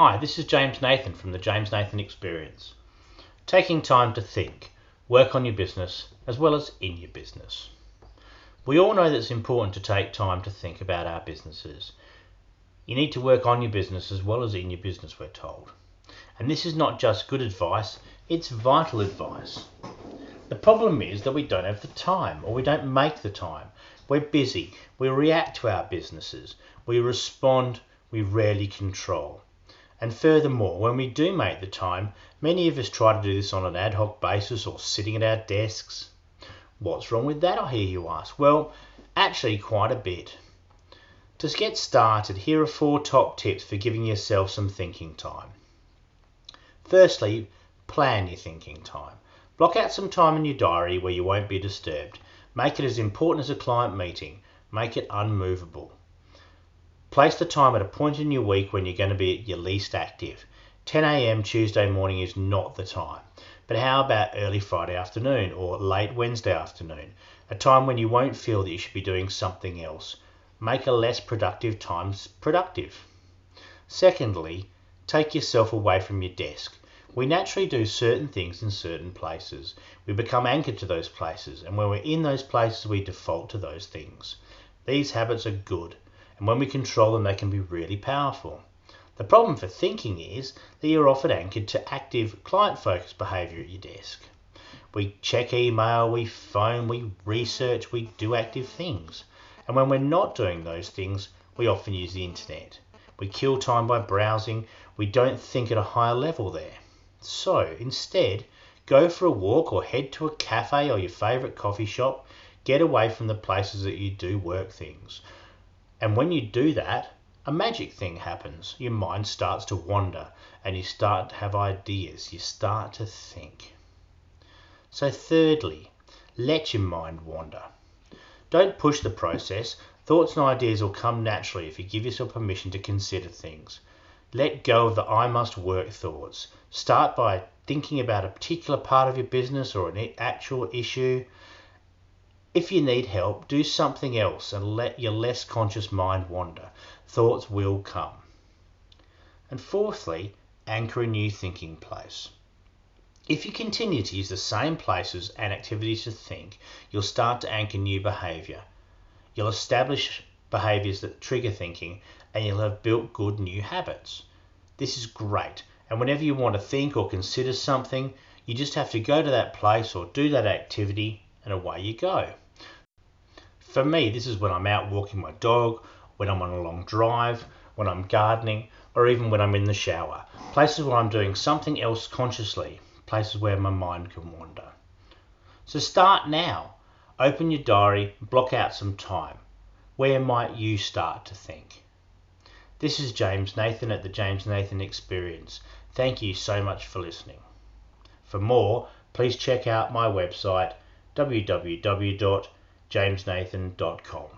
Hi, this is James Nathan from the James Nathan Experience. Taking time to think, work on your business as well as in your business. We all know that it's important to take time to think about our businesses. You need to work on your business as well as in your business, we're told. And this is not just good advice, it's vital advice. The problem is that we don't have the time or we don't make the time. We're busy, we react to our businesses, we respond, we rarely control. And furthermore, when we do make the time, many of us try to do this on an ad hoc basis or sitting at our desks. What's wrong with that, I hear you ask? Well, actually, quite a bit. To get started, here are four top tips for giving yourself some thinking time. Firstly, plan your thinking time. Block out some time in your diary where you won't be disturbed. Make it as important as a client meeting. Make it unmovable. Place the time at a point in your week when you're going to be at your least active. 10 a.m. Tuesday morning is not the time. But how about early Friday afternoon or late Wednesday afternoon? A time when you won't feel that you should be doing something else. Make a less productive time productive. Secondly, take yourself away from your desk. We naturally do certain things in certain places. We become anchored to those places, and when we're in those places, we default to those things. These habits are good and when we control them, they can be really powerful. The problem for thinking is that you're often anchored to active client focused behavior at your desk. We check email, we phone, we research, we do active things. And when we're not doing those things, we often use the internet. We kill time by browsing, we don't think at a higher level there. So instead, go for a walk or head to a cafe or your favourite coffee shop. Get away from the places that you do work things. And when you do that, a magic thing happens. Your mind starts to wander and you start to have ideas. You start to think. So, thirdly, let your mind wander. Don't push the process. Thoughts and ideas will come naturally if you give yourself permission to consider things. Let go of the I must work thoughts. Start by thinking about a particular part of your business or an actual issue if you need help, do something else and let your less conscious mind wander. Thoughts will come. And fourthly, anchor a new thinking place. If you continue to use the same places and activities to think, you'll start to anchor new behavior. You'll establish behaviors that trigger thinking and you'll have built good new habits. This is great. And whenever you want to think or consider something, you just have to go to that place or do that activity and away you go. For me, this is when I'm out walking my dog, when I'm on a long drive, when I'm gardening, or even when I'm in the shower. Places where I'm doing something else consciously, places where my mind can wander. So start now. Open your diary, block out some time. Where might you start to think? This is James Nathan at the James Nathan Experience. Thank you so much for listening. For more, please check out my website www jamesnathan.com.